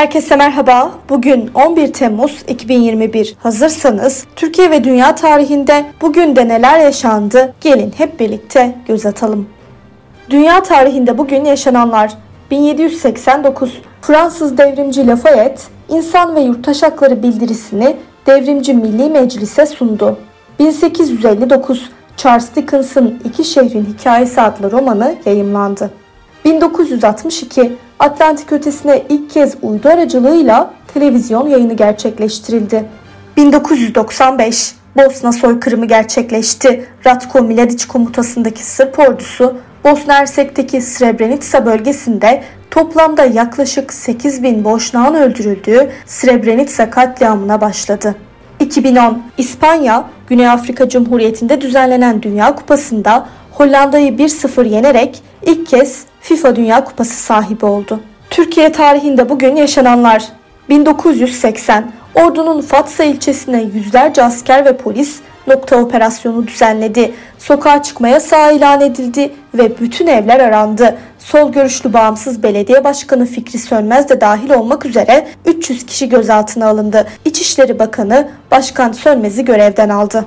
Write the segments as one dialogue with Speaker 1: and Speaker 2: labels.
Speaker 1: Herkese merhaba. Bugün 11 Temmuz 2021. Hazırsanız Türkiye ve dünya tarihinde bugün de neler yaşandı? Gelin hep birlikte göz atalım. Dünya tarihinde bugün yaşananlar 1789 Fransız devrimci Lafayette insan ve yurttaş hakları bildirisini devrimci Milli Meclis'e sundu. 1859 Charles Dickens'ın İki Şehrin Hikayesi adlı romanı yayımlandı. 1962 Atlantik ötesine ilk kez uydu aracılığıyla televizyon yayını gerçekleştirildi. 1995 Bosna soykırımı gerçekleşti. Ratko Mladic komutasındaki Sırp ordusu Bosna Hersek'teki Srebrenica bölgesinde toplamda yaklaşık 8 bin Boşnağın öldürüldüğü Srebrenica katliamına başladı. 2010 İspanya, Güney Afrika Cumhuriyeti'nde düzenlenen Dünya Kupası'nda Hollanda'yı 1-0 yenerek ilk kez FIFA Dünya Kupası sahibi oldu. Türkiye tarihinde bugün yaşananlar 1980 Ordu'nun Fatsa ilçesine yüzlerce asker ve polis nokta operasyonu düzenledi. Sokağa çıkma yasağı ilan edildi ve bütün evler arandı. Sol görüşlü bağımsız belediye başkanı Fikri Sönmez de dahil olmak üzere 300 kişi gözaltına alındı. İçişleri Bakanı Başkan Sönmez'i görevden aldı.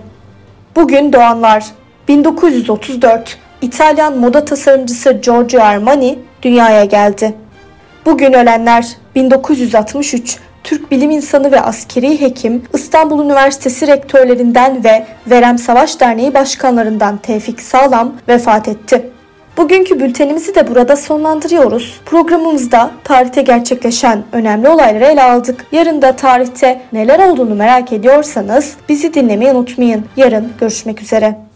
Speaker 1: Bugün doğanlar 1934 İtalyan moda tasarımcısı Giorgio Armani dünyaya geldi. Bugün ölenler 1963 Türk bilim insanı ve askeri hekim İstanbul Üniversitesi rektörlerinden ve Verem Savaş Derneği başkanlarından Tevfik Sağlam vefat etti. Bugünkü bültenimizi de burada sonlandırıyoruz. Programımızda tarihte gerçekleşen önemli olayları ele aldık. Yarın da tarihte neler olduğunu merak ediyorsanız bizi dinlemeyi unutmayın. Yarın görüşmek üzere.